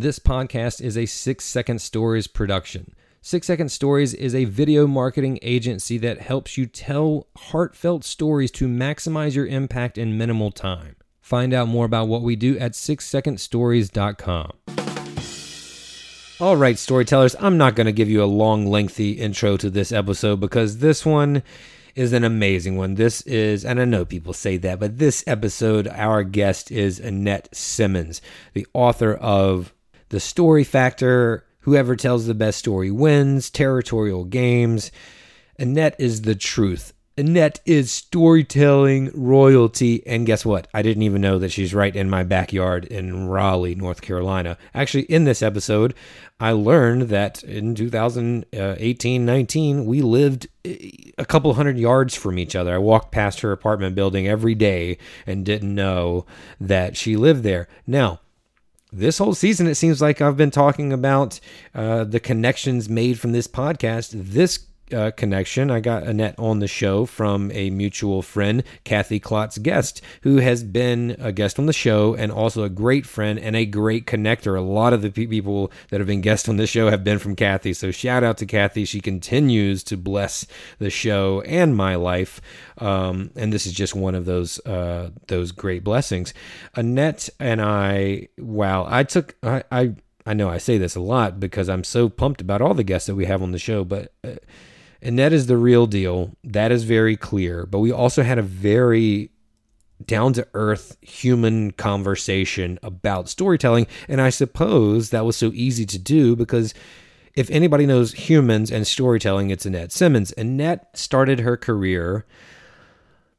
This podcast is a Six Second Stories production. Six Second Stories is a video marketing agency that helps you tell heartfelt stories to maximize your impact in minimal time. Find out more about what we do at sixsecondstories.com. All right, storytellers, I'm not going to give you a long, lengthy intro to this episode because this one is an amazing one. This is, and I know people say that, but this episode, our guest is Annette Simmons, the author of The Story Factor, Whoever Tells the Best Story Wins, Territorial Games. Annette is the truth. Annette is storytelling royalty. And guess what? I didn't even know that she's right in my backyard in Raleigh, North Carolina. Actually, in this episode, I learned that in 2018 19, we lived eh, a couple hundred yards from each other. I walked past her apartment building every day and didn't know that she lived there. Now, this whole season, it seems like I've been talking about uh, the connections made from this podcast. This uh, connection. I got Annette on the show from a mutual friend, Kathy Klotz Guest, who has been a guest on the show and also a great friend and a great connector. A lot of the people that have been guests on this show have been from Kathy. So shout out to Kathy. She continues to bless the show and my life. Um, and this is just one of those uh, those great blessings. Annette and I, wow, I took I, I I know I say this a lot because I'm so pumped about all the guests that we have on the show, but uh, Annette is the real deal. That is very clear. But we also had a very down to earth human conversation about storytelling. And I suppose that was so easy to do because if anybody knows humans and storytelling, it's Annette Simmons. Annette started her career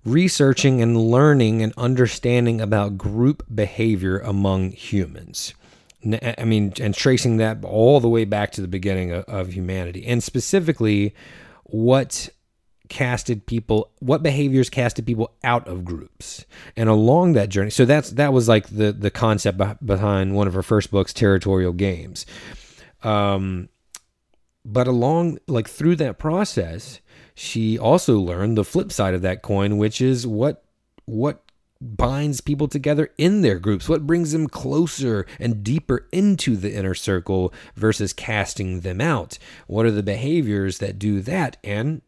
researching and learning and understanding about group behavior among humans. I mean, and tracing that all the way back to the beginning of humanity, and specifically what casted people what behaviors casted people out of groups. And along that journey so that's that was like the the concept behind one of her first books territorial games. Um but along like through that process she also learned the flip side of that coin which is what what binds people together in their groups? What brings them closer and deeper into the inner circle versus casting them out? What are the behaviors that do that? And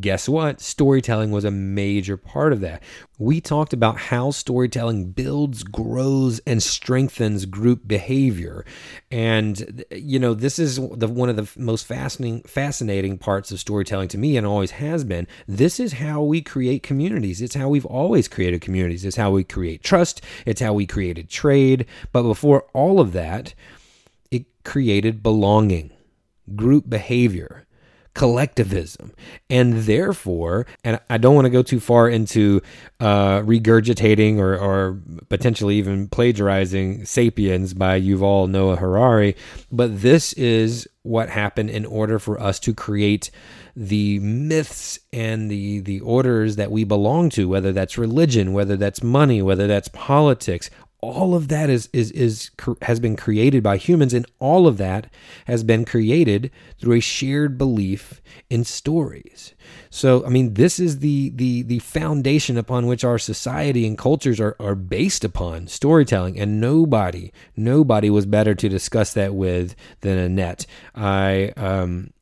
guess what? Storytelling was a major part of that. We talked about how storytelling builds, grows, and strengthens group behavior. And, you know, this is the, one of the most fascinating, fascinating parts of storytelling to me and always has been. This is how we create communities. It's how we've always created communities. It's how we create trust. It's how we created trade. But before all of that, it created belonging, group behavior collectivism. And therefore, and I don't want to go too far into uh, regurgitating or, or potentially even plagiarizing Sapiens by Yuval Noah Harari, but this is what happened in order for us to create the myths and the the orders that we belong to whether that's religion whether that's money whether that's politics all of that is is is has been created by humans and all of that has been created through a shared belief in stories. So i mean this is the the the foundation upon which our society and cultures are are based upon storytelling and nobody nobody was better to discuss that with than annette. I um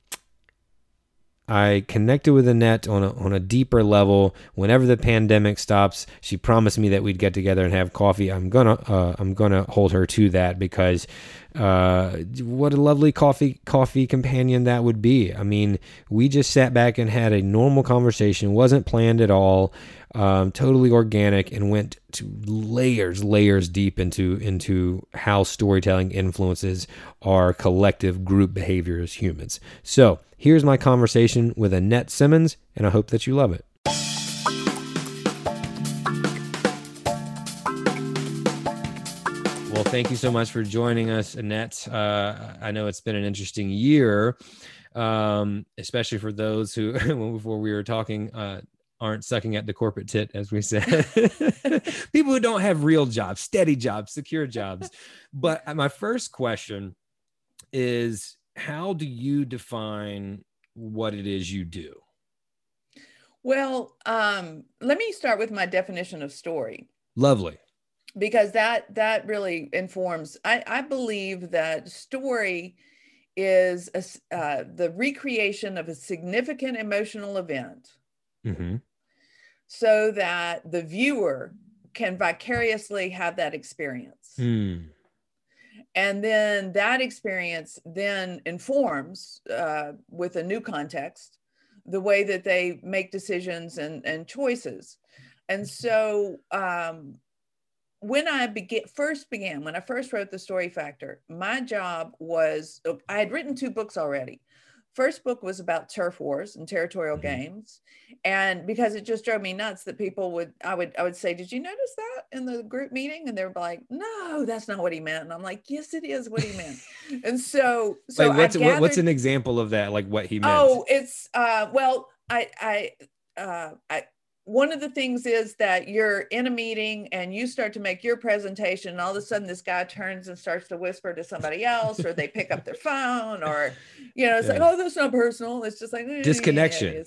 I connected with Annette on a, on a deeper level. Whenever the pandemic stops, she promised me that we'd get together and have coffee. I'm gonna uh, I'm gonna hold her to that because uh, what a lovely coffee coffee companion that would be. I mean, we just sat back and had a normal conversation. wasn't planned at all. Um, totally organic and went to layers, layers deep into into how storytelling influences our collective group behavior as humans. So Here's my conversation with Annette Simmons, and I hope that you love it. Well, thank you so much for joining us, Annette. Uh, I know it's been an interesting year, um, especially for those who, before we were talking, uh, aren't sucking at the corporate tit, as we said. People who don't have real jobs, steady jobs, secure jobs. But my first question is how do you define what it is you do? Well, um, let me start with my definition of story. Lovely. Because that that really informs. I, I believe that story is a, uh, the recreation of a significant emotional event, mm-hmm. so that the viewer can vicariously have that experience. Mm and then that experience then informs uh, with a new context the way that they make decisions and, and choices and so um, when i began first began when i first wrote the story factor my job was i had written two books already. First book was about turf wars and territorial mm-hmm. games and because it just drove me nuts that people would i would i would say did you notice that in the group meeting? And they were like no that's not what he meant. And i'm like yes it is what he meant. And so so Wait, what's, gathered, what's an example of that like what he meant? Oh it's uh well i i uh i one of the things is that you're in a meeting and you start to make your presentation and all of a sudden this guy turns and starts to whisper to somebody else or they pick up their phone or you know it's yeah. like oh that's not personal. It's just like eh, disconnection. yeah,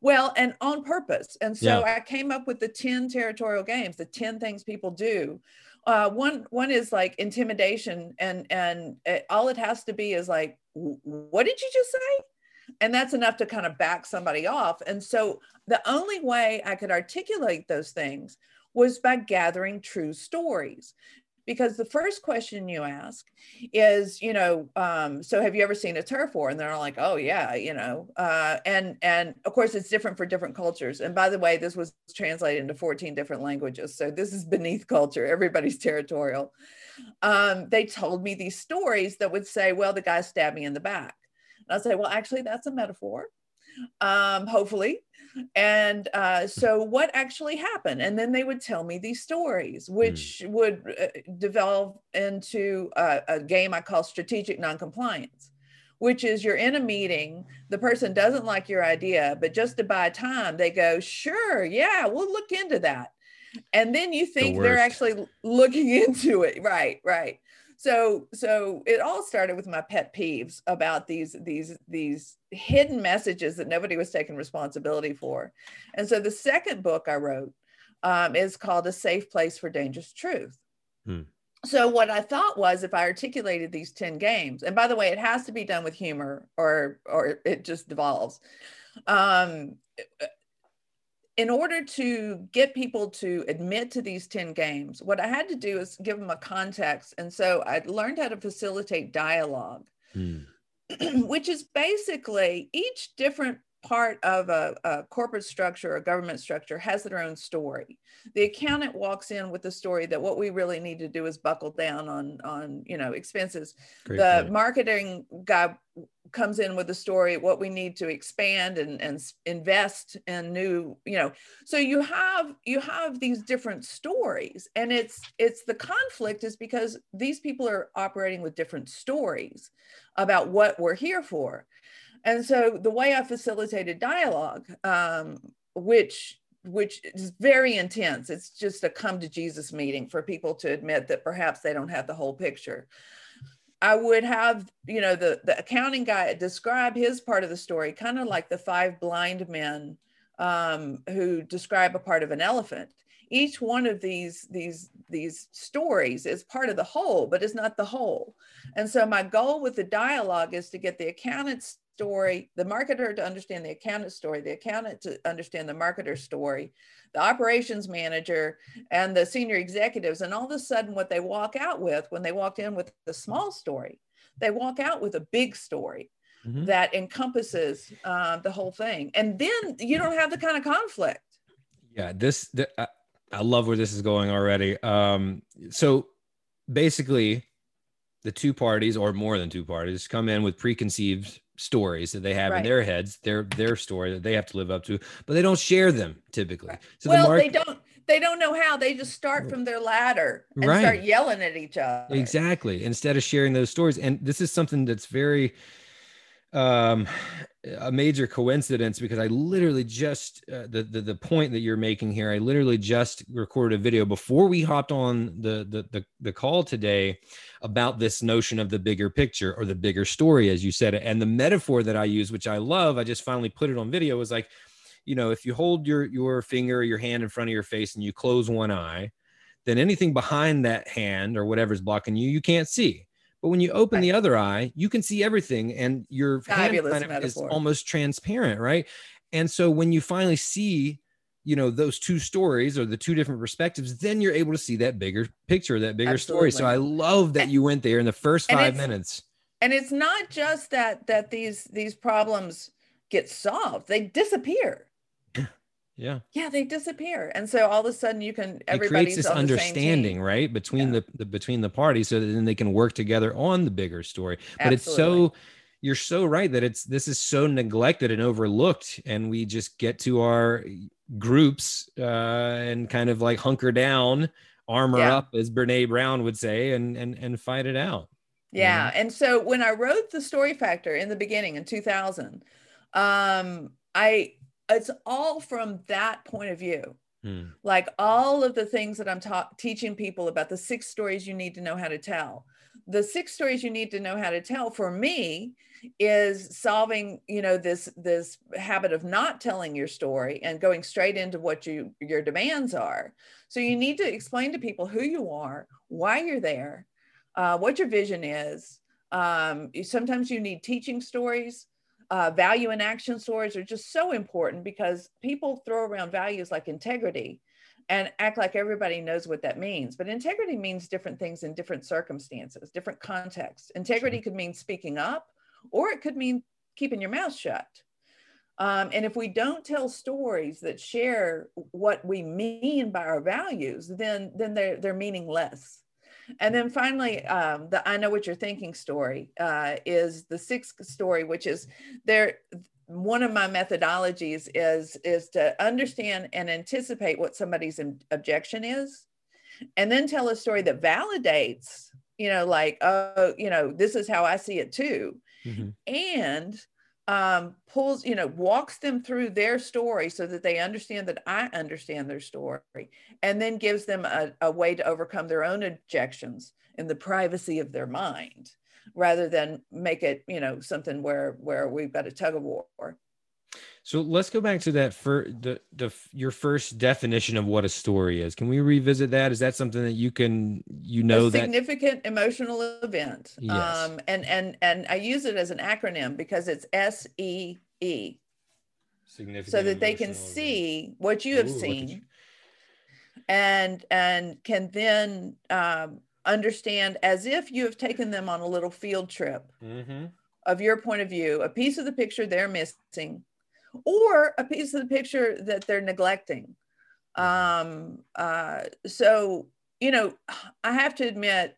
well and on purpose. And so yeah. i came up with the 10 territorial games the 10 things people do. Uh, one one is like intimidation and and it, all it has to be is like what did you just say and that's enough to kind of back somebody off. And so the only way i could articulate those things was by gathering true stories. Because the first question you ask is you know um, so have you ever seen a turf war? And they're like oh yeah you know uh, and and of course it's different for different cultures. And by the way this was translated into 14 different languages. So this is beneath culture. Everybody's territorial. Um, they told me these stories that would say well the guy stabbed me in the back and I say, well, actually, that's a metaphor, um, hopefully. And uh, so, what actually happened? And then they would tell me these stories, which mm. would uh, develop into a, a game I call strategic noncompliance which is you're in a meeting, the person doesn't like your idea, but just to buy time, they go, sure, yeah, we'll look into that. And then you think the they're actually looking into it. Right, right. So so it all started with my pet peeves about these these these hidden messages that nobody was taking responsibility for. And so the second book I wrote um, is called A Safe Place for Dangerous Truth. Hmm so what I thought was if I articulated these 10 games, and by the way, it has to be done with humor or or it just devolves. Um, in order to get people to admit to these 10 games, what I had to do is give them a context. And so I learned how to facilitate dialogue, mm. which is basically each different part of a, a, corporate structure, a government structure, has their own story. The accountant walks in with the story that what we really need to do is buckle down on, on you know, expenses. Great the point. marketing guy comes in with the story what we need to expand and, and invest in new you know so you have you have these different stories and it's it's the conflict is because these people are operating with different stories about what we're here for and so the way I facilitated dialogue, um, which which is very intense. It's just a come to Jesus meeting for people to admit that perhaps they don't have the whole picture. I would have, you know, the, the accounting guy describe his part of the story, kind of like the five blind men um, who describe a part of an elephant. Each one of these, these, these stories is part of the whole, but it's not the whole. And so my goal with the dialogue is to get the accountants story, the marketer to understand the accountant story, the accountant to understand the marketer story, the operations manager, and the senior executives. And all of a sudden, what they walk out with when they walked in with the small story, they walk out with a big story. Mm-hmm. That encompasses uh, the whole thing, and then you don't have the kind of conflict. Yeah, this the, I, I love where this is going already. Um, so basically, the two parties or more than two parties come in with preconceived stories that they have right. in their heads, their their story that they have to live up to, but they don't share them typically. So well, the they don't they don't know how. They just start from their ladder and right. start yelling at each other. Exactly. Instead of sharing those stories. And this is something that's very um a major coincidence because I literally just uh, the, the the point that you're making here. I literally just recorded a video before we hopped on the, the the the call today about this notion of the bigger picture or the bigger story, as you said. And the metaphor that I use, which I love, I just finally put it on video, was like, you know, if you hold your your finger, your hand in front of your face, and you close one eye, then anything behind that hand or whatever's blocking you, you can't see. But when you open right. the other eye, you can see everything, and your Fabulous hand is almost transparent, right? And so when you finally see, you know, those two stories or the two different perspectives, then you're able to see that bigger picture, that bigger Absolutely. story. So I love that you went there in the first five minutes. And it's not just that that these these problems get solved; they disappear. Yeah. Yeah, they disappear. And so all of a sudden you can everybody creates this understanding, right? Between yeah. the, the, between the parties so that then they can work together on the bigger story. But Absolutely. it's so you're so right that it's this is so neglected and overlooked and we just get to our groups uh and kind of like hunker down, armor yeah. up as Brené Brown would say and and and fight it out. Yeah. And so when I wrote the story factor in the beginning in 2000, um I it's all from that point of view. Hmm. Like all of the things that I'm ta- teaching people about the six stories you need to know how to tell. The six stories you need to know how to tell for me is solving, you know, this this habit of not telling your story and going straight into what you your demands are. So you need to explain to people who you are, why you're there, uh, what your vision is. Um, sometimes you need teaching stories uh, value and action stories are just so important because people throw around values like integrity and act like everybody knows what that means. But integrity means different things in different circumstances, different contexts. Integrity could mean speaking up, or it could mean keeping your mouth shut. Um, and if we don't tell stories that share what we mean by our values, then then they're they're meaningless. And then finally, um, the I know what you're thinking story uh, is the sixth story, which is there. One of my methodologies is is to understand and anticipate what somebody's objection is, and then tell a story that validates. You know, like oh, you know, this is how I see it too. mm-hmm. and um, pulls, you know, walks them through their story so that they understand that I understand their story, and then gives them a, a way to overcome their own objections in the privacy of their mind, rather than make it, you know, something where where we've got a tug of war. So let's go back to that for the the your first definition of what a story is. Can we revisit that? Is that something that you can you know a significant that... emotional event? Yes. Um, and and and I use it as an acronym because it's S E E. Significant. So that they can see what you have Ooh, seen, you... and and can then um, understand as if you have taken them on a little field trip mm-hmm. of your point of view, a piece of the picture they're missing or a piece of the picture that they're neglecting. Mm-hmm. Um, uh, so, you know, I have to admit,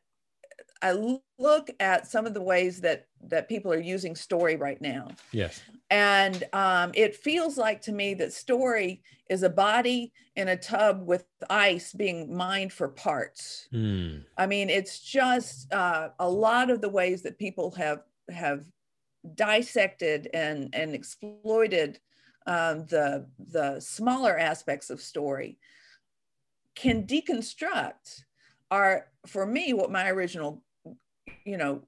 I look at some of the ways that that people are using story right now. Yes. And um, it feels like to me that story is a body in a tub with ice being mined for parts. Mm. I mean, it's just uh, a lot of the ways that people have have dissected and and exploited um, the the smaller aspects of story can deconstruct are for me what my original you know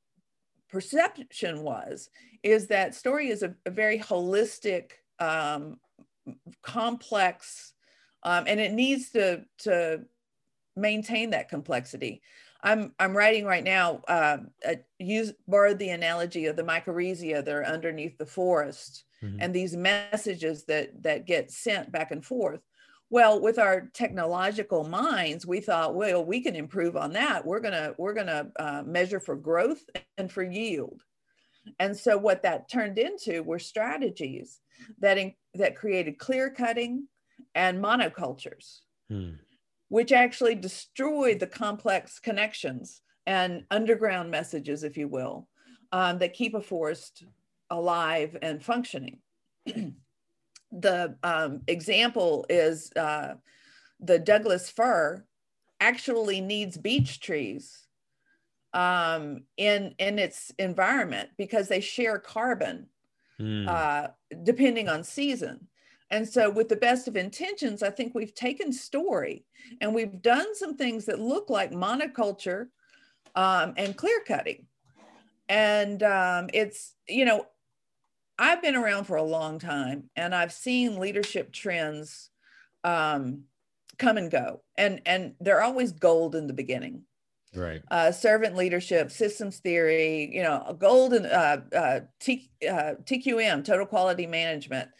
perception was is that story is a, a very holistic um, complex um, and it needs to to maintain that complexity I'm I'm writing right now. Uh, use borrowed the analogy of the mycorrhiza that are underneath the forest, mm-hmm. and these messages that that get sent back and forth. Well, with our technological minds, we thought, well, we can improve on that. We're gonna we're gonna uh, measure for growth and for yield, and so what that turned into were strategies that in, that created clear cutting and monocultures. Hmm which actually destroyed the complex connections and underground messages, if you will, um, that keep a forest alive and functioning. the um, example is uh, the Douglas fir actually needs beech trees um, in in its environment because they share carbon mm. uh, depending on season. And so, with the best of intentions, I think we've taken story and we've done some things that look like monoculture um, and clear cutting. And um, it's, you know, I've been around for a long time and I've seen leadership trends um, come and go, and and they're always gold in the beginning. Right. Uh, servant leadership, systems theory, you know, golden uh, uh, T, uh, TQM, total quality management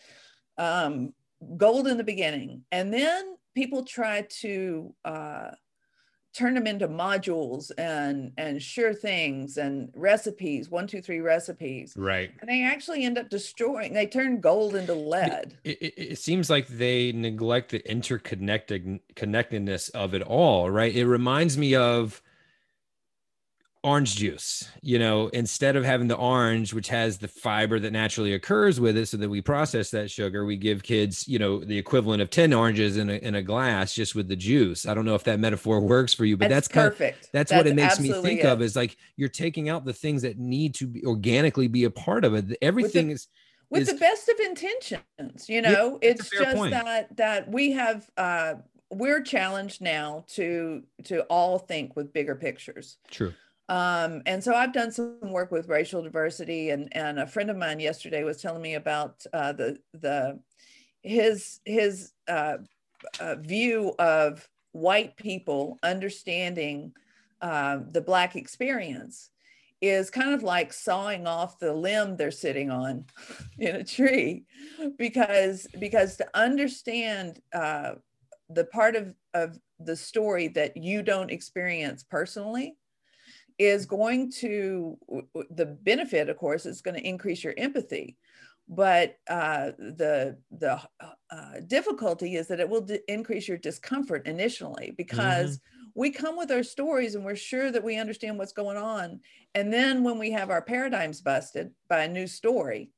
um, gold in the beginning. And then people try to uh, turn them into modules and and sure things and recipes one two three recipes. Right. And they actually end up destroying they turn gold into lead. It, it, it seems like they neglect the interconnected connectedness of it all right? It reminds me of orange juice you know instead of having the orange which has the fiber that naturally occurs with it so that we process that sugar we give kids you know the equivalent of 10 oranges in a, in a glass just with the juice. I don't know if that metaphor works for you but that's, that's perfect of, that's, that's, what it makes me think it. of is like you're taking out the things that need to be organically be a part of it. Everything the, is with is, the best of intentions you know? yeah, it's just point. that that we have uh we're challenged now to to all think with bigger pictures. True um, and so I've done some work with racial diversity, and and a friend of mine yesterday was telling me about uh, the the his his uh, uh, view of white people understanding uh, the black experience is kind of like sawing off the limb they're sitting on in a tree because because to understand uh, the part of, of the story that you don't experience personally is going to the benefit of course is going to increase your empathy but uh, the the uh, difficulty is that it will d- increase your discomfort initially because mm-hmm. we come with our stories and we're sure that we understand what's going on and then when we have our paradigms busted by a new story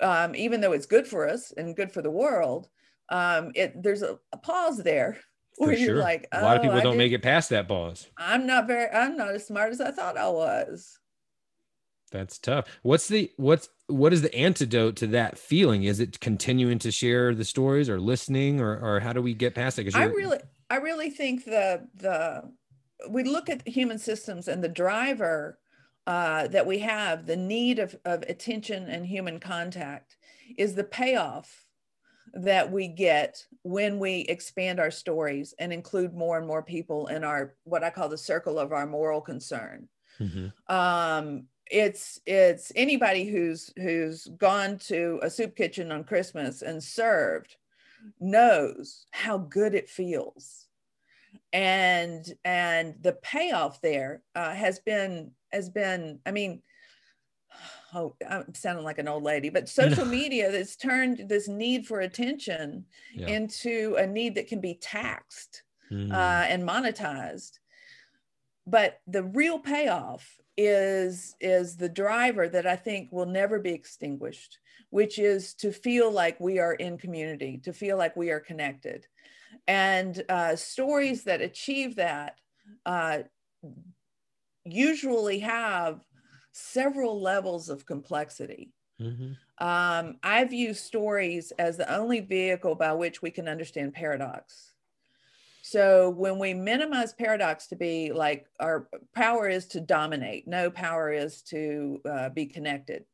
um, even though it's good for us and good for the world um, it there's a, a pause there where you're sure. like, oh, a lot of people oh, don't make it past that pause. I'm not very, I'm not as smart as I thought I was. That's tough. What's the what's what is the antidote to that feeling? Is it continuing to share the stories or listening or or how do we get past it? I really I really think the the we look at human systems and the driver uh, that we have, the need of, of attention and human contact, is the payoff that we get when we expand our stories and include more and more people in our what I call the circle of our moral concern. Mm-hmm. Um, it's it's anybody who's who's gone to a soup kitchen on Christmas and served knows how good it feels and and the payoff there uh, has been has been i mean oh i'm sounding like an old lady but social media that's turned this need for attention yeah. into a need that can be taxed mm. uh, and monetized but the real payoff is is the driver that i think will never be extinguished which is to feel like we are in community to feel like we are connected and uh, stories that achieve that uh, usually have several levels of complexity mm-hmm. um, i view stories as the only vehicle by which we can understand paradox so when we minimize paradox to be like our power is to dominate, no power is to uh, be connected.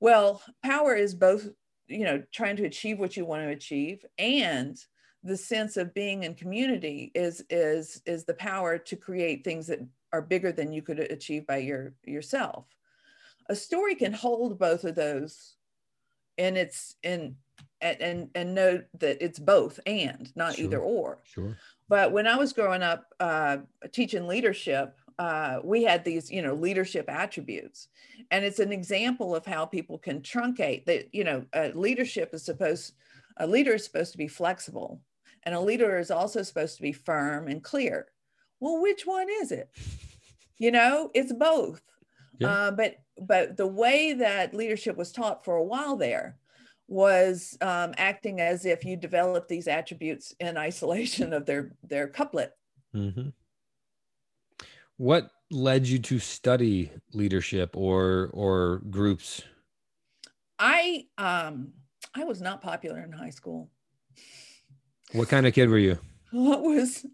Well, power is both, you know, trying to achieve what you want to achieve and the sense of being in community is is is the power to create things that are bigger than you could achieve by your yourself. A story can hold both of those and it's in and, and, and know that it's both and not sure. either or. Sure. But when I was growing up uh, teaching leadership, uh, we had these, you know, leadership attributes, and it's an example of how people can truncate. That you know, uh, leadership is supposed a leader is supposed to be flexible, and a leader is also supposed to be firm and clear. Well, which one is it? You know, it's both. Yeah. Uh, but but the way that leadership was taught for a while there was um, acting as if you develop these attributes in isolation of their their couplet. Mm-hmm. What led you to study leadership or or groups? I um I was not popular in high school. What kind of kid were you? I was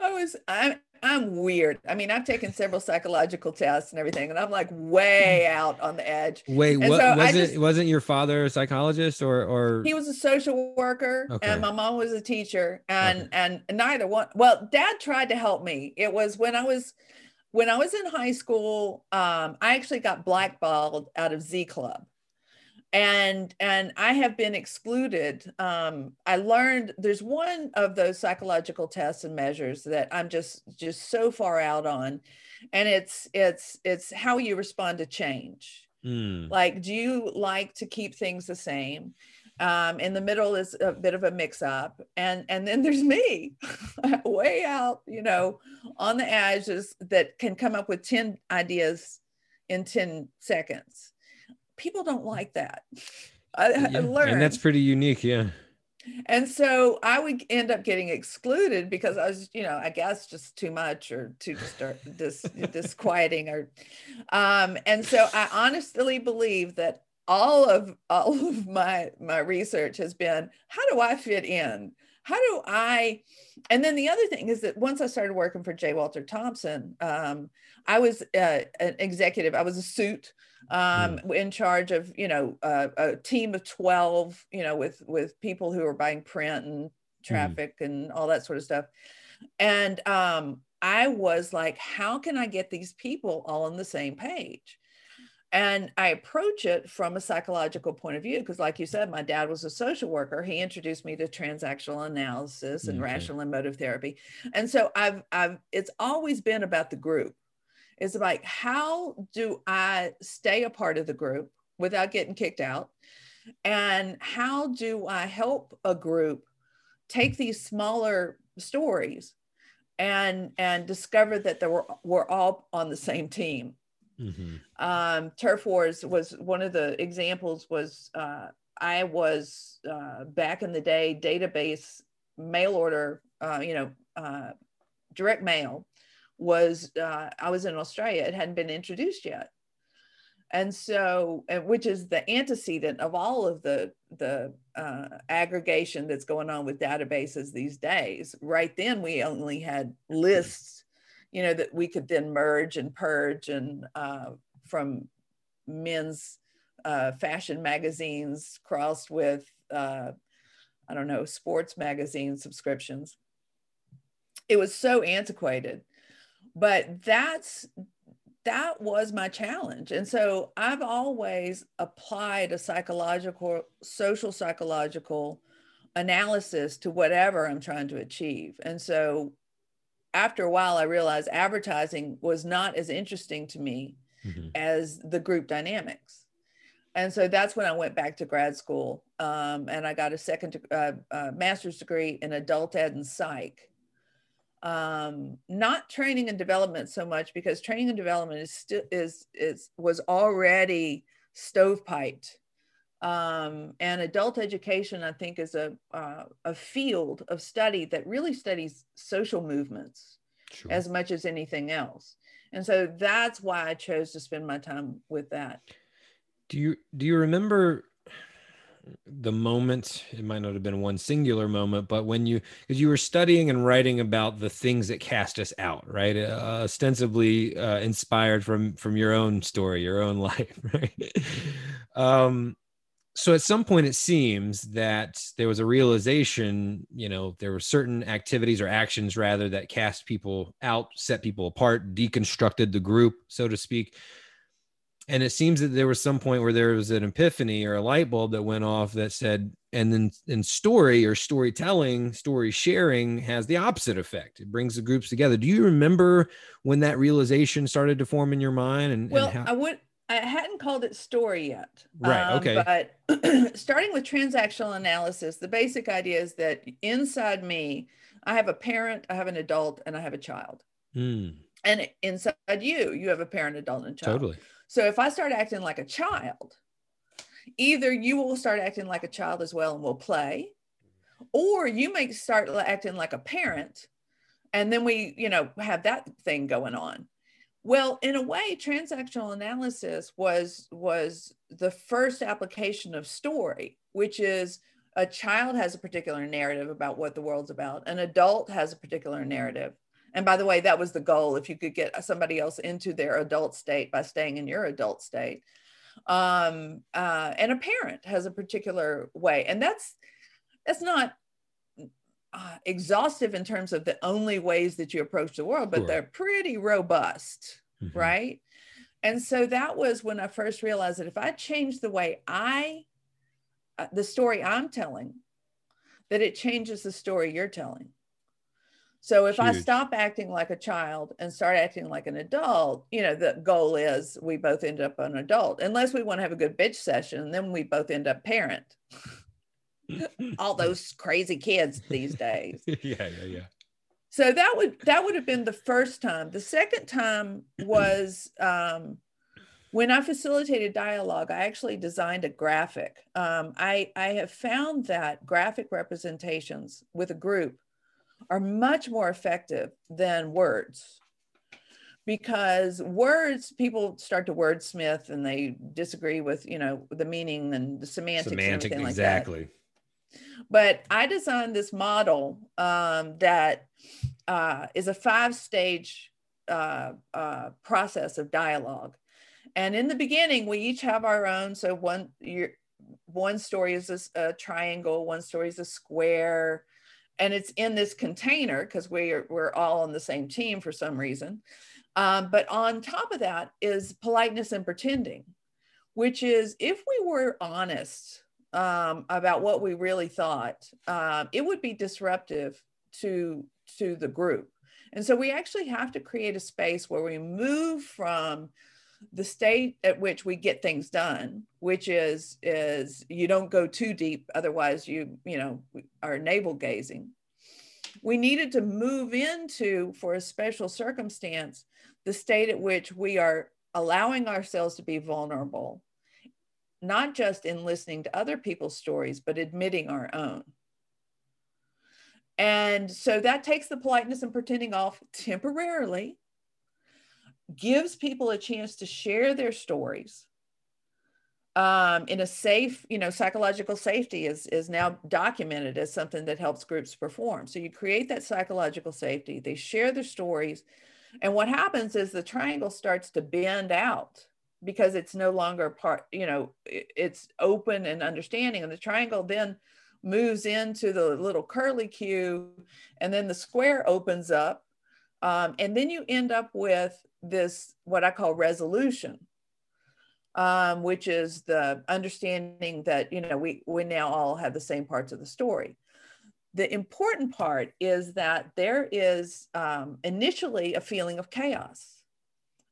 I was I I'm weird. I mean, I've taken several psychological tests and everything, and I'm like way out on the edge. Wait, what so was it? Wasn't your father a psychologist or or he was a social worker, okay. and my mom was a teacher, and okay. and neither one. Well, Dad tried to help me. It was when I was when I was in high school. Um, I actually got blackballed out of Z Club and and i have been excluded um, i learned there's one of those psychological tests and measures that i'm just just so far out on and it's it's it's how you respond to change. Mm. like do you like to keep things the same? Um, in the middle is a bit of a mix up and and then there's me way out you know on the edges that can come up with 10 ideas in 10 seconds people don't like that. I, yeah. I learned. And that's pretty unique. Yeah. And so I would end up getting excluded because I was, you know, I guess just too much or too dis- disquieting or, um, and so I honestly believe that all of all of my my research has been how do I fit in? How do I? And then the other thing is that once I started working for J. Walter Thompson, um, I was uh, an executive. I was a suit um, mm. in charge of you know uh, a team of 12 you know with with people who are buying print and hmm. traffic mm. and all that sort of stuff and um, i was like how can i get these people all on the same page and i approach it from a psychological point of view because like you said my dad was a social worker he introduced me to transactional analysis and okay. rational emotive therapy and so i've i've it's always been about the group is like how do i stay a part of the group without getting kicked out and how do i help a group take these smaller stories and and discover that they were we're all on the same team mm-hmm. um, turf wars was one of the examples was uh, i was uh, back in the day database mail order uh, you know uh, direct mail was uh, I was in Australia. It hadn't been introduced yet. and so which is the antecedent of all of the the uh, aggregation that's going on with databases these days right then we only had lists you know that we could then merge and purge and uh, from men's uh, fashion magazines crossed with uh, i don't know sports magazine subscriptions it was so antiquated but that's that was my challenge. And so I've always applied a psychological, social psychological analysis to whatever I'm trying to achieve. And so after a while, I realized advertising was not as interesting to me mm-hmm. as the group dynamics. And so that's when I went back to grad school um, and I got a second uh, uh, master's degree in adult ed and psych um, not training and development so much because training and development is still is is was already stovepiped. Um, and adult education i think is a uh, a field of study that really studies social movements sure. as much as anything else. And so that's why i chose to spend my time with that. Do you do you remember the moment it might not have been one singular moment but when you because you were studying and writing about the things that cast us out right? Uh, ostensibly uh, inspired from from your own story your own life right? Um so at some point it seems that there was a realization you know there were certain activities or actions rather that cast people out set people apart deconstructed the group so to speak and it seems that there was some point where there was an epiphany or a light bulb that went off that said and then in story or storytelling story sharing has the opposite effect. It brings the groups together. Do you remember when that realization started to form in your mind and well and how- i would i hadn't called it story yet. Right um, okay. but starting with transactional analysis the basic idea is that inside me i have a parent i have an adult and i have a child. Mm. and inside you you have a parent adult and child. Totally so if I start acting like a child, either you will start acting like a child as well and we'll play, or you may start acting like a parent and then we, you know, have that thing going on. Well, in a way, transactional analysis was was the first application of story, which is a child has a particular narrative about what the world's about, an adult has a particular mm-hmm. narrative, and by the way, that was the goal. If you could get somebody else into their adult state by staying in your adult state. Um, uh, and a parent has a particular way. And that's, that's not uh, exhaustive in terms of the only ways that you approach the world, but sure. they're pretty robust, mm-hmm. right? And so that was when I first realized that if I change the way I, uh, the story I'm telling, that it changes the story you're telling. So if Huge. I stop acting like a child and start acting like an adult, you know, the goal is we both end up an adult, unless we want to have a good bitch session, then we both end up parent. All those crazy kids these days. yeah, yeah, yeah. So that would that would have been the first time. The second time was um, when I facilitated dialogue. I actually designed a graphic. Um, I I have found that graphic representations with a group are much more effective than words. Because words people start to wordsmith and they disagree with you know the meaning and the semantics Semantic, and exactly. like that. but i designed this model um, that uh, is a five stage uh, uh, process of dialogue. And in the beginning we each have our own. So one your one story is a, a triangle one story is a square and it's in this container because we're we're all on the same team for some reason. Um, but on top of that is politeness and pretending, which is if we were honest um, about what we really thought, um, it would be disruptive to to the group. And so we actually have to create a space where we move from the state at which we get things done which is is you don't go too deep otherwise you you know are navel gazing. We needed to move into for a special circumstance the state at which we are allowing ourselves to be vulnerable not just in listening to other people's stories but admitting our own. And so that takes the politeness and pretending off temporarily gives people a chance to share their stories um, in a safe, you know, psychological safety is is now documented as something that helps groups perform. So you create that psychological safety. They share their stories, and what happens is the triangle starts to bend out because it's no longer part. You know, it's open and understanding, and the triangle then moves into the little curly Q, and then the square opens up, um, and then you end up with this what I call resolution um, which is the understanding that you know we we now all have the same parts of the story. The important part is that there is um, initially a feeling of chaos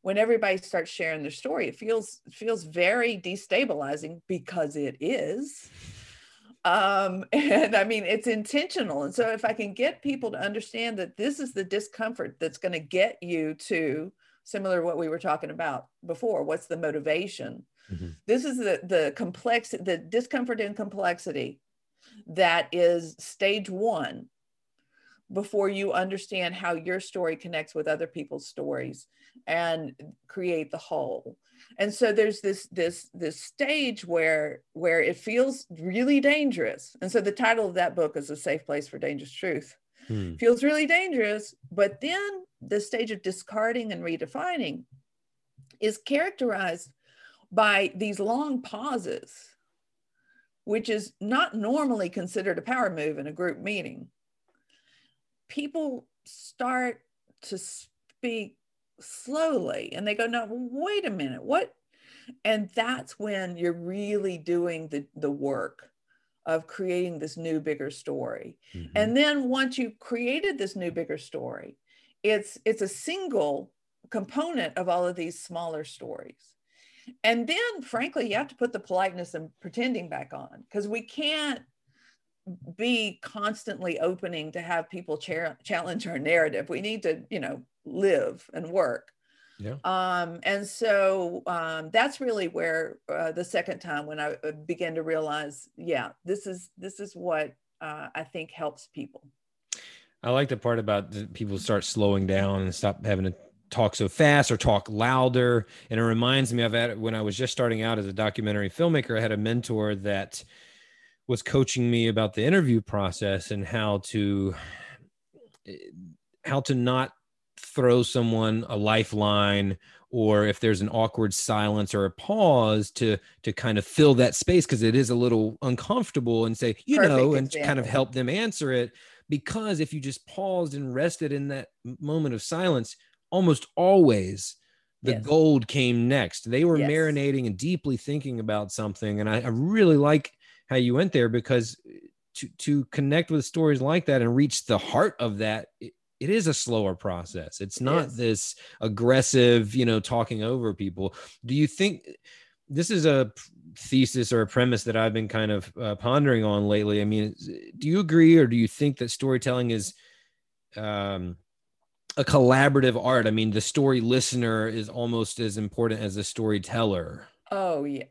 when everybody starts sharing their story. It feels feels very destabilizing because it is. Um, and I mean, it's intentional. And so, if I can get people to understand that this is the discomfort that's going to get you to similar to what we were talking about before what's the motivation mm-hmm. this is the the complex the discomfort and complexity that is stage one before you understand how your story connects with other people's stories and create the whole and so there's this this this stage where where it feels really dangerous and so the title of that book is a safe place for dangerous truth hmm. feels really dangerous but then the stage of discarding and redefining is characterized by these long pauses, which is not normally considered a power move in a group meeting. People start to speak slowly and they go, No, wait a minute, what? And that's when you're really doing the, the work of creating this new, bigger story. Mm-hmm. And then once you've created this new, bigger story, it's it's a single component of all of these smaller stories and then frankly you have to put the politeness and pretending back on because we can't be constantly opening to have people cha- challenge our narrative we need to you know live and work yeah. Um, and so um, that's really where uh, the second time when I uh, began to realize, yeah, this is this is what uh, I think helps people. I like the part about the people start slowing down and stop having to talk so fast or talk louder. And it reminds me of that when I was just starting out as a documentary filmmaker, I had a mentor that was coaching me about the interview process and how to how to not throw someone a lifeline or if there's an awkward silence or a pause to to kind of fill that space because it is a little uncomfortable and say you Perfect know and example. kind of help them answer it because if you just paused and rested in that moment of silence almost always the yes. gold came next they were yes. marinating and deeply thinking about something and I, I, really like how you went there because to to connect with stories like that and reach the heart of that it, it is a slower process it's not this aggressive you know talking over people do you think this is a thesis or a premise that I've been kind of uh, pondering on lately. I mean, do you agree or do you think that storytelling is um, a collaborative art? I mean, the story listener is almost as important as the storyteller. Oh yeah,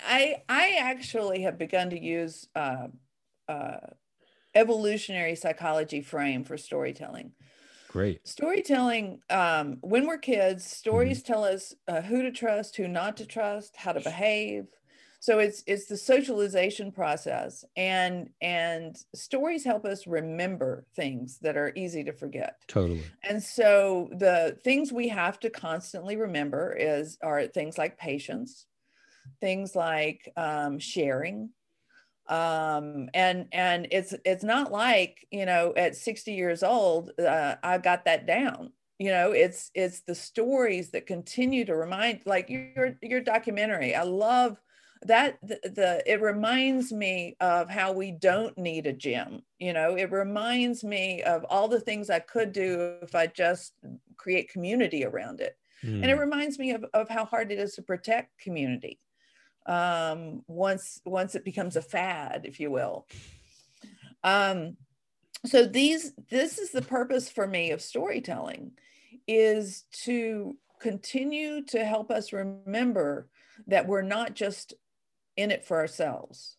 I I actually have begun to use uh, uh, evolutionary psychology frame for storytelling. Great. Storytelling, um, when we're kids, stories mm-hmm. tell us uh, who to trust, who not to trust, how to behave. So it's it's the socialization process, and and stories help us remember things that are easy to forget. Totally. And so the things we have to constantly remember is are things like patience, things like um, sharing, um and and it's it's not like you know at 60 years old uh, i got that down. You know it's it's the stories that continue to remind like your your documentary. I love that the, the it reminds me of how we don't need a gym. You know it reminds me of all the things i could do if i just create community around it. Mm. and it hmm. reminds me of, of how hard it is to protect community um, once once it becomes a fad, if you will. Um, so these this is the purpose for me of storytelling, is to continue to help us remember that we're not just in it for ourselves.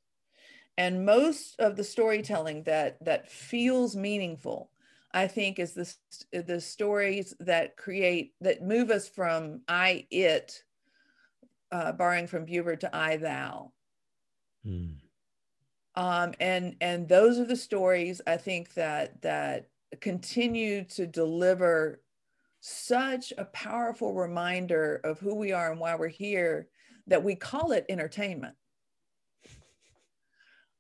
And most of the storytelling that that feels meaningful, I think, is the the stories that create that move us from I it uh, borrowing from Buber to I thou. Hmm. Um, and and those are the stories I think that that continue to deliver such a powerful reminder of who we are and why we're here that we call it entertainment.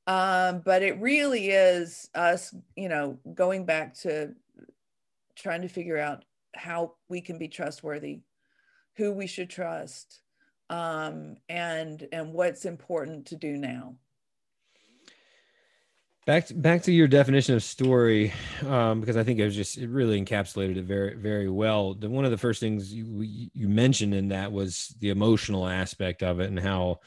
Um, but it really is us, you know, going back to trying to figure out how we can be trustworthy, who we should trust, um, and and what's important to do now. Back to, back to your definition of story, um, because I think it was just it really encapsulated it very very well. The, one of the first things you you mentioned in that was the emotional aspect of it and how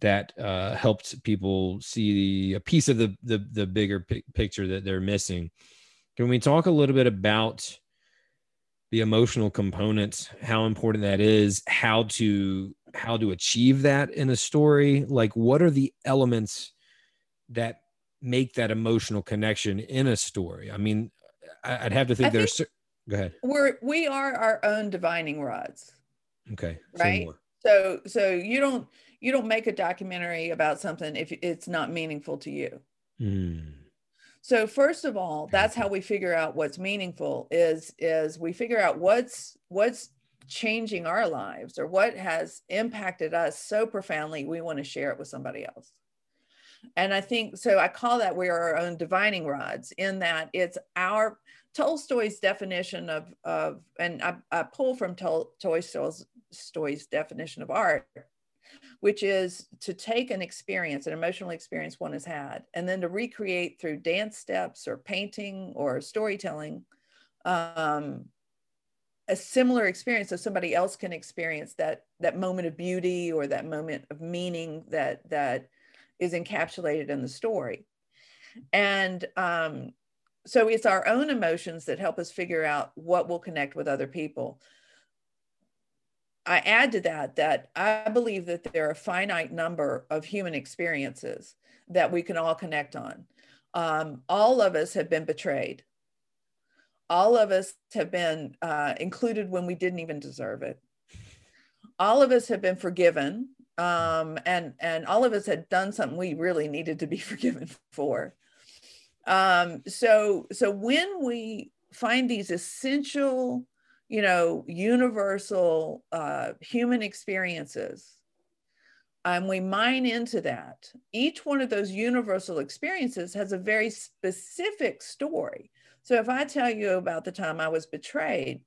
that uh, helped people see a piece of the the, the bigger p- picture that they're missing. Can we talk a little bit about the emotional components, how important that is, how to how to achieve that in a story? Like, what are the elements that make that emotional connection in a story? I mean, I'd have to think I there's. Think go ahead. We're we are our own divining rods. Okay. Right. So so you don't you don't make a documentary about something if it's not meaningful to you. Mm. So first of all, that's how we figure out what's meaningful is is we figure out what's what's changing our lives or what has impacted us so profoundly we want to share it with somebody else. And i think so i call that we are our own divining rods in that it's our tolstoy's definition of of and i, I pull from Tol, tolstoy's definition of art which is to take an experience, an emotional experience one has had, and then to recreate through dance steps or painting or storytelling um, a similar experience so somebody else can experience that that moment of beauty or that moment of meaning that that is encapsulated in the story and um, so it's our own emotions that help us figure out what will connect with other people I add to that that I believe that there are a finite number of human experiences that we can all connect on. Um, all of us have been betrayed. All of us have been uh, included when we didn't even deserve it. All of us have been forgiven, um, and and all of us had done something we really needed to be forgiven for. Um, so so when we find these essential you know, universal uh, human experiences, and we mine into that, each one of those universal experiences has a very specific story. So if I tell you about the time I was betrayed,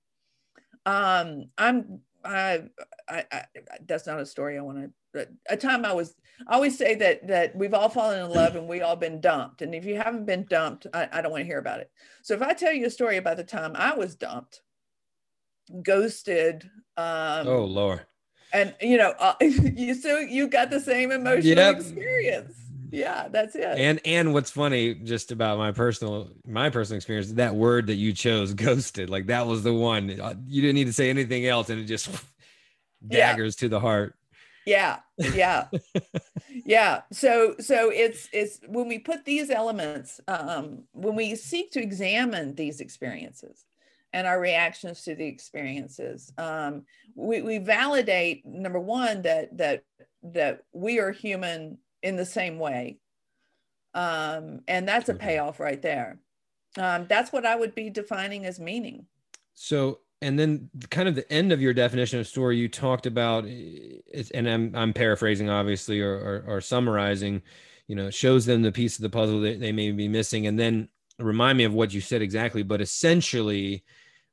um, I'm I, I, I, that's not a story I want to. A time I was. I always say that that we've all fallen in love and we all been dumped. And if you haven't been dumped, I, I don't want to hear about it. So if I tell you a story about the time I was dumped, ghosted. Um, oh Lord. And you know, uh, you so you got the same emotional yep. experience. Yeah, that's it. And and what's funny just about my personal my personal experience, that word that you chose, ghosted, like that was the one. Uh, you didn't need to say anything else, and it just daggers yeah. to the heart. Yeah, yeah, yeah. So so it's it's when we put these elements, um, when we seek to examine these experiences, and our reactions to the experiences. Um, we, we validate number one that that that we are human in the same way, um, and that's a mm-hmm. payoff right there. Um, that's what I would be defining as meaning. So, and then kind of the end of your definition of story, you talked about, and I'm I'm paraphrasing obviously or, or, or summarizing. You know, shows them the piece of the puzzle that they may be missing, and then remind me of what you said exactly, but essentially,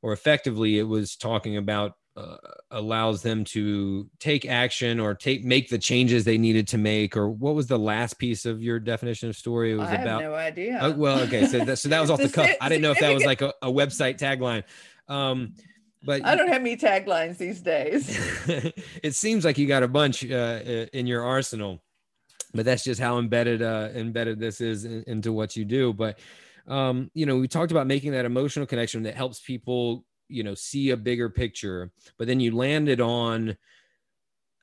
or effectively, it was talking about uh, allows them to take action or take make the changes they needed to make. Or what was the last piece of your definition of story? It was I about. no idea. Oh, well, okay, so that, so that was off the cuff. I didn't know if that was like a, a website tagline. Um, but I don't have any taglines these days. it seems like you got a bunch uh, in your arsenal, but that's just how embedded uh, embedded this is in, into what you do. But um, you know, we talked about making that emotional connection that helps people, you know, see a bigger picture, but then you landed on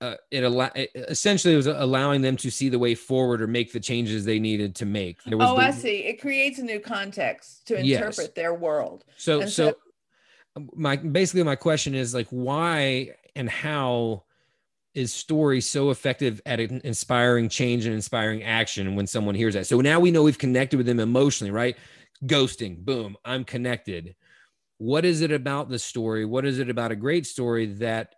uh, it, al- it essentially was allowing them to see the way forward or make the changes they needed to make. oh, the, I see. It creates a new context to interpret yes. their world. So, so, so my basically my question is like, why and how is story so effective at inspiring change and inspiring action when someone hears that? So now we know we've connected with them emotionally, right? Ghosting, boom, I'm connected. What is it about the story? What is it about a great story that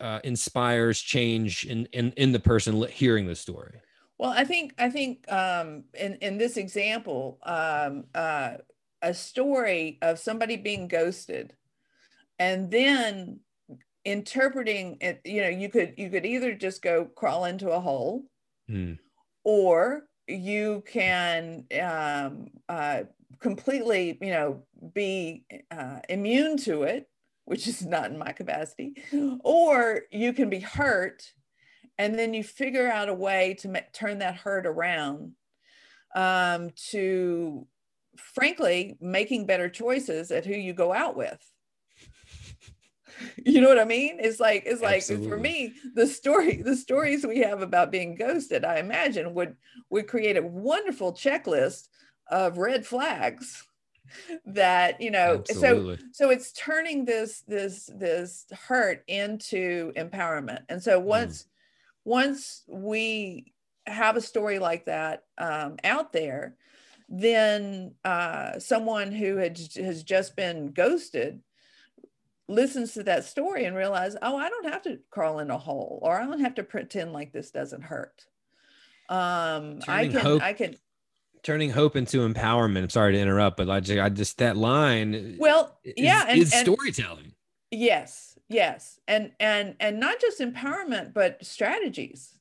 uh, inspires change in, in in the person hearing the story? Well, I think I think um, in in this example, um, uh, a story of somebody being ghosted, and then interpreting it you know you could you could either just go crawl into a hole mm. or you can um, uh, completely you know be uh, immune to it which is not in my capacity or you can be hurt and then you figure out a way to turn that hurt around um, to frankly making better choices at who you go out with you know what I mean? It's like it's like Absolutely. for me, the story, the stories we have about being ghosted, I imagine would would create a wonderful checklist of red flags that you know Absolutely. so so it's turning this this this hurt into empowerment and so mm. once mm. once we have a story like that um, out there then uh, someone who had, has just been ghosted listens to that story and realize, oh, I don't have to crawl in a hole or I don't have to pretend like this doesn't hurt. Um, I can, hope, I can turning hope into empowerment. I'm sorry to interrupt, but I just, I just that line. Well, is, yeah, and, is storytelling. yes, yes, and and and not just empowerment, but strategies.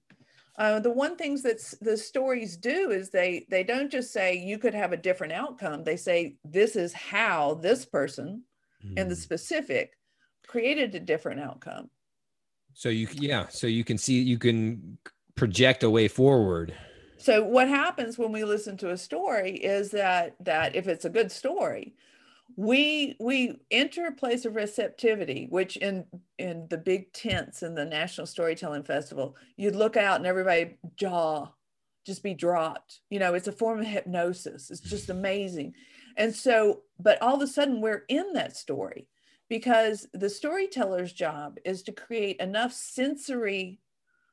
Uh, the one things that the stories do is they they don't just say you could have a different outcome. They say this is how this person mm. and the specific created a different outcome. So you, yeah, so you can see, you can project a way forward. So what happens when we listen to a story is that that if it's a good story, we we enter a place of receptivity, which in in the big tents in the National Storytelling Festival, you'd look out and everybody jaw just be dropped. You know, it's a form of hypnosis. It's just amazing. And so, but all of a sudden we're in that story because the storyteller's job is to create enough sensory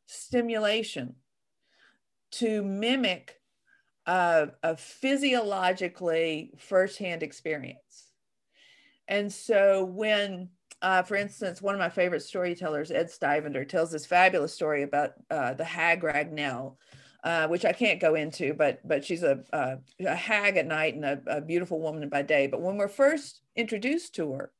stimulation to mimic a, a physiologically firsthand experience. And so when uh, for instance, one of my favorite storytellers, Ed Stivender, tells this fabulous story about uh, the hag Ragnell, uh, which I can't go into, but but she's a, a, a hag at night and a, a, beautiful woman by day. But when we're first introduced to her,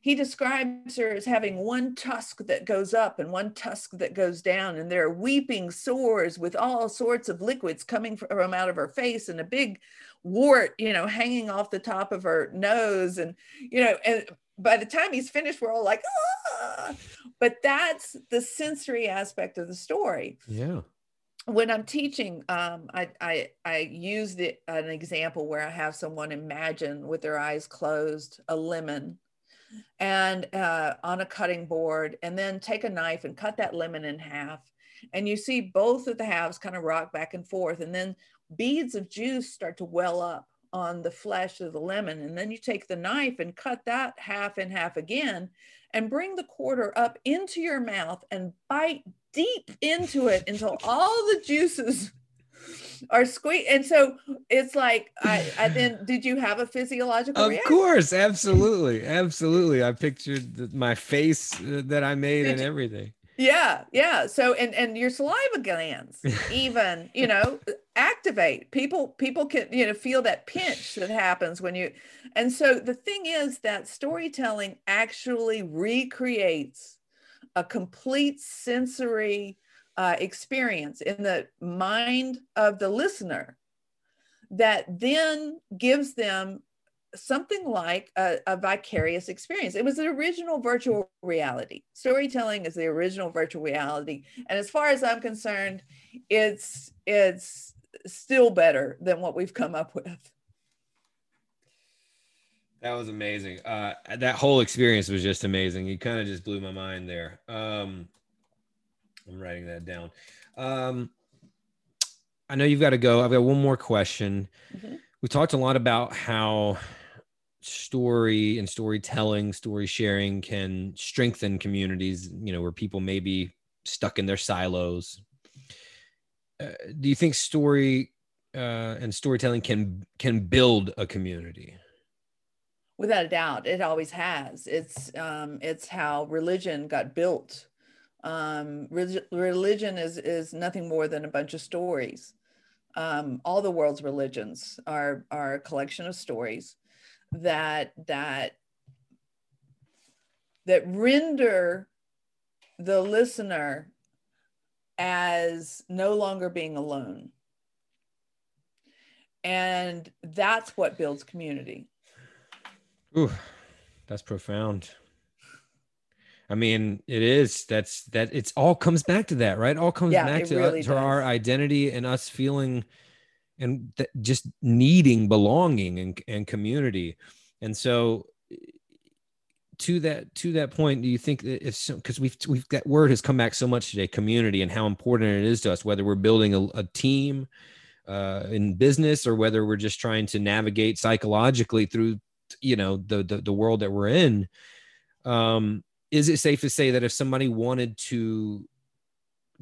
he describes her as having one tusk that goes up and one tusk that goes down, and there are weeping sores with all sorts of liquids coming from out of her face and a big wart, you know, hanging off the top of her nose, and you know, and by the time he's finished, we're all like, ah! But that's the sensory aspect of the story. Yeah when I'm teaching, um, I, I, I use the, an example where I have someone imagine with their eyes closed a lemon and uh, on a cutting board, and then take a knife and cut that lemon in half. And you see both of the halves kind of rock back and forth, and then beads of juice start to well up on the flesh of the lemon. And then you take the knife and cut that half in half again and bring the quarter up into your mouth and bite deep into it until all the juices are squeezed. And so it's like, I, I then, did you have a physiological Of reaction? course, absolutely. Absolutely. I pictured the, my face uh, that I made did and you, everything. Yeah, yeah. So and and your saliva glands even, you know, activate. People people can, you know, feel that pinch that happens when you and so the thing is that storytelling actually recreates a complete sensory uh, experience in the mind of the listener that then gives them something like a, a, vicarious experience. It was the original virtual reality. Storytelling is the original virtual reality, and as far as I'm concerned, it's it's still better than what we've come up with. That was amazing. Uh, that whole experience was just amazing. You kind of just blew my mind there. Um, I'm writing that down. Um, I know you've got to go. I've got one more question. Mm-hmm. We talked a lot about how story and storytelling, story sharing can strengthen communities, you know, where people may be stuck in their silos. Uh, do you think story uh, and storytelling can can build a community? Without a doubt, it always has. It's um, it's how religion got built. Um, re- religion is is nothing more than a bunch of stories. Um, all the world's religions are are a collection of stories that that that render the listener as no longer being alone. And that's what builds community. Ooh, that's profound. I mean, it is. That's that. It's all comes back to that, right? All comes yeah, back to, really to our identity and us feeling and th- just needing belonging and, and community. And so, to that to that point, do you think that if because we've we've that word has come back so much today, community, and how important it is to us, whether we're building a, a team uh, in business or whether we're just trying to navigate psychologically through you know the the, the world that we're in. Um, is it safe to say that if somebody wanted to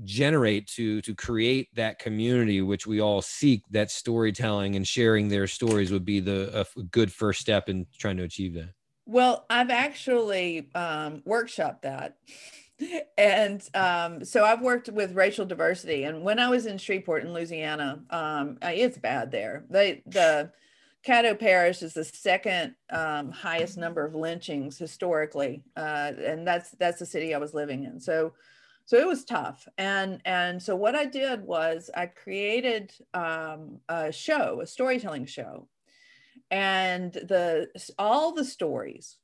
generate to to create that community which we all seek that storytelling and sharing their stories would be the a good first step in trying to achieve that? Well i've actually um, workshopped that. And um, so i've worked with racial diversity. And when i was in shreveport in louisiana um, it's bad there. They the Caddo Parish is the second um, highest number of lynchings historically, uh, and that's that's the city I was living in. So, so it was tough. And and so what I did was I created um, a show, a storytelling show, and the all the stories,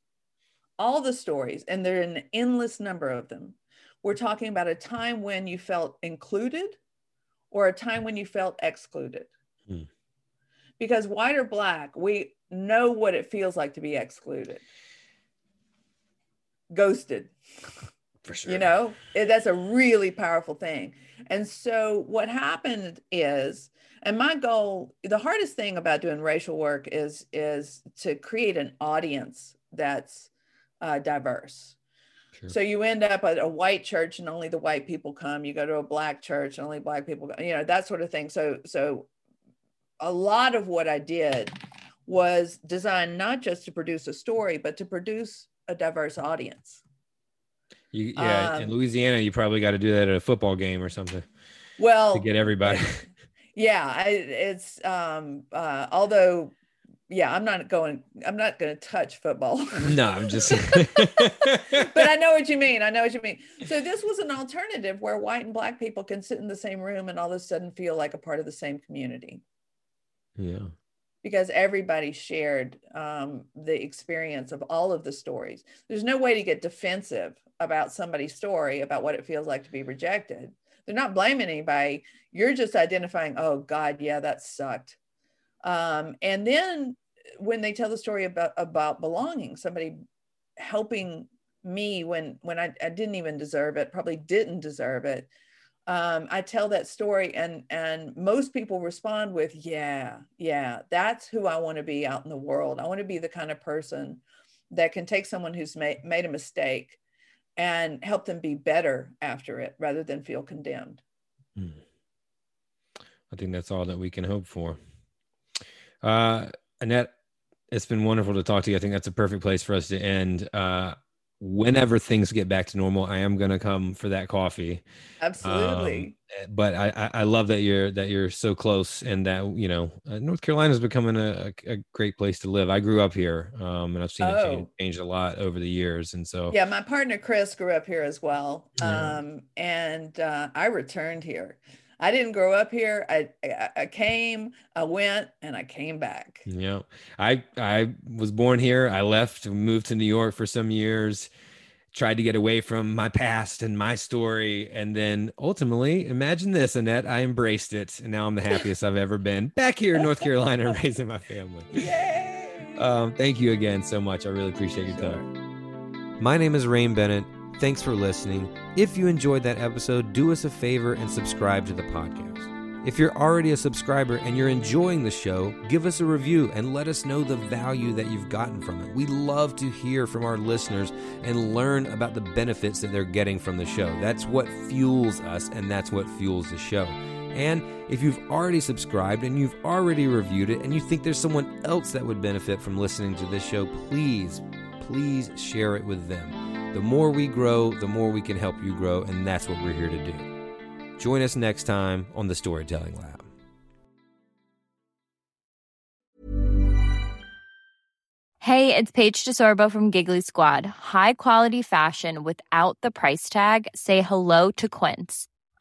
all the stories, and there are an endless number of them. We're talking about a time when you felt included, or a time when you felt excluded. Because white or black, we know what it feels like to be excluded, ghosted. For sure. You know, it, that's a really powerful thing. And so what happened is, and my goal, the hardest thing about doing racial work is is to create an audience that's uh, diverse. Sure. So you end up at a white church and only the white people come. You go to a black church and only black people, go, you know, that sort of thing. So so a lot of what I did was designed not just to produce a story, but to produce a diverse audience. You, yeah, um, in Louisiana, you probably got to do that at a football game or something. Well, to get everybody. Yeah, I, it's um, uh, although, yeah, I'm not going. I'm not going to touch football. no, I'm just. but I know what you mean. I know what you mean. So this was an alternative where white and black people can sit in the same room and all of a sudden feel like a part of the same community. Yeah. Because everybody shared um, the experience of all of the stories. There's no way to get defensive about somebody's story about what it feels like to be rejected. They're not blaming anybody. You're just identifying, oh, God, yeah, that sucked. Um, and then when they tell the story about, about belonging, somebody helping me when when I, I didn't even deserve it, probably didn't deserve it, um, I tell that story and and most people respond with yeah yeah that's who I want to be out in the world. I want to be the kind of person that can take someone who's made, made a mistake and help them be better after it rather than feel condemned. Hmm. I think that's all that we can hope for. Uh, Annette it's been wonderful to talk to you. I think that's a perfect place for us to end. Uh, whenever things get back to normal, I am gonna come for that coffee. Absolutely. Um, but I, I love that you're that you're so close and that you know uh, North Carolina is becoming a, a, great place to live. I grew up here, um, and I've seen oh. it change, change, a lot over the years. And so yeah, my partner Chris grew up here as well, um, and uh, I returned here. I didn't grow up here. I, I, I came, I went, and I came back. Yeah, I I was born here. I left, moved to New York for some years, tried to get away from my past and my story, and then ultimately, imagine this, Annette. I embraced it, and now I'm the happiest I've ever been back here in North Carolina, raising my family. Yay! Um, thank you again so much. I really appreciate your time. My name is Rain Bennett. Thanks for listening. If you enjoyed that episode, do us a favor and subscribe to the podcast. If you're already a subscriber and you're enjoying the show, give us a review and let us know the value that you've gotten from it. We love to hear from our listeners and learn about the benefits that they're getting from the show. That's what fuels us and that's what fuels the show. And if you've already subscribed and you've already reviewed it and you think there's someone else that would benefit from listening to this show, please, please share it with them. The more we grow, the more we can help you grow, and that's what we're here to do. Join us next time on the Storytelling Lab. Hey, it's Paige DeSorbo from Giggly Squad. High quality fashion without the price tag? Say hello to Quince.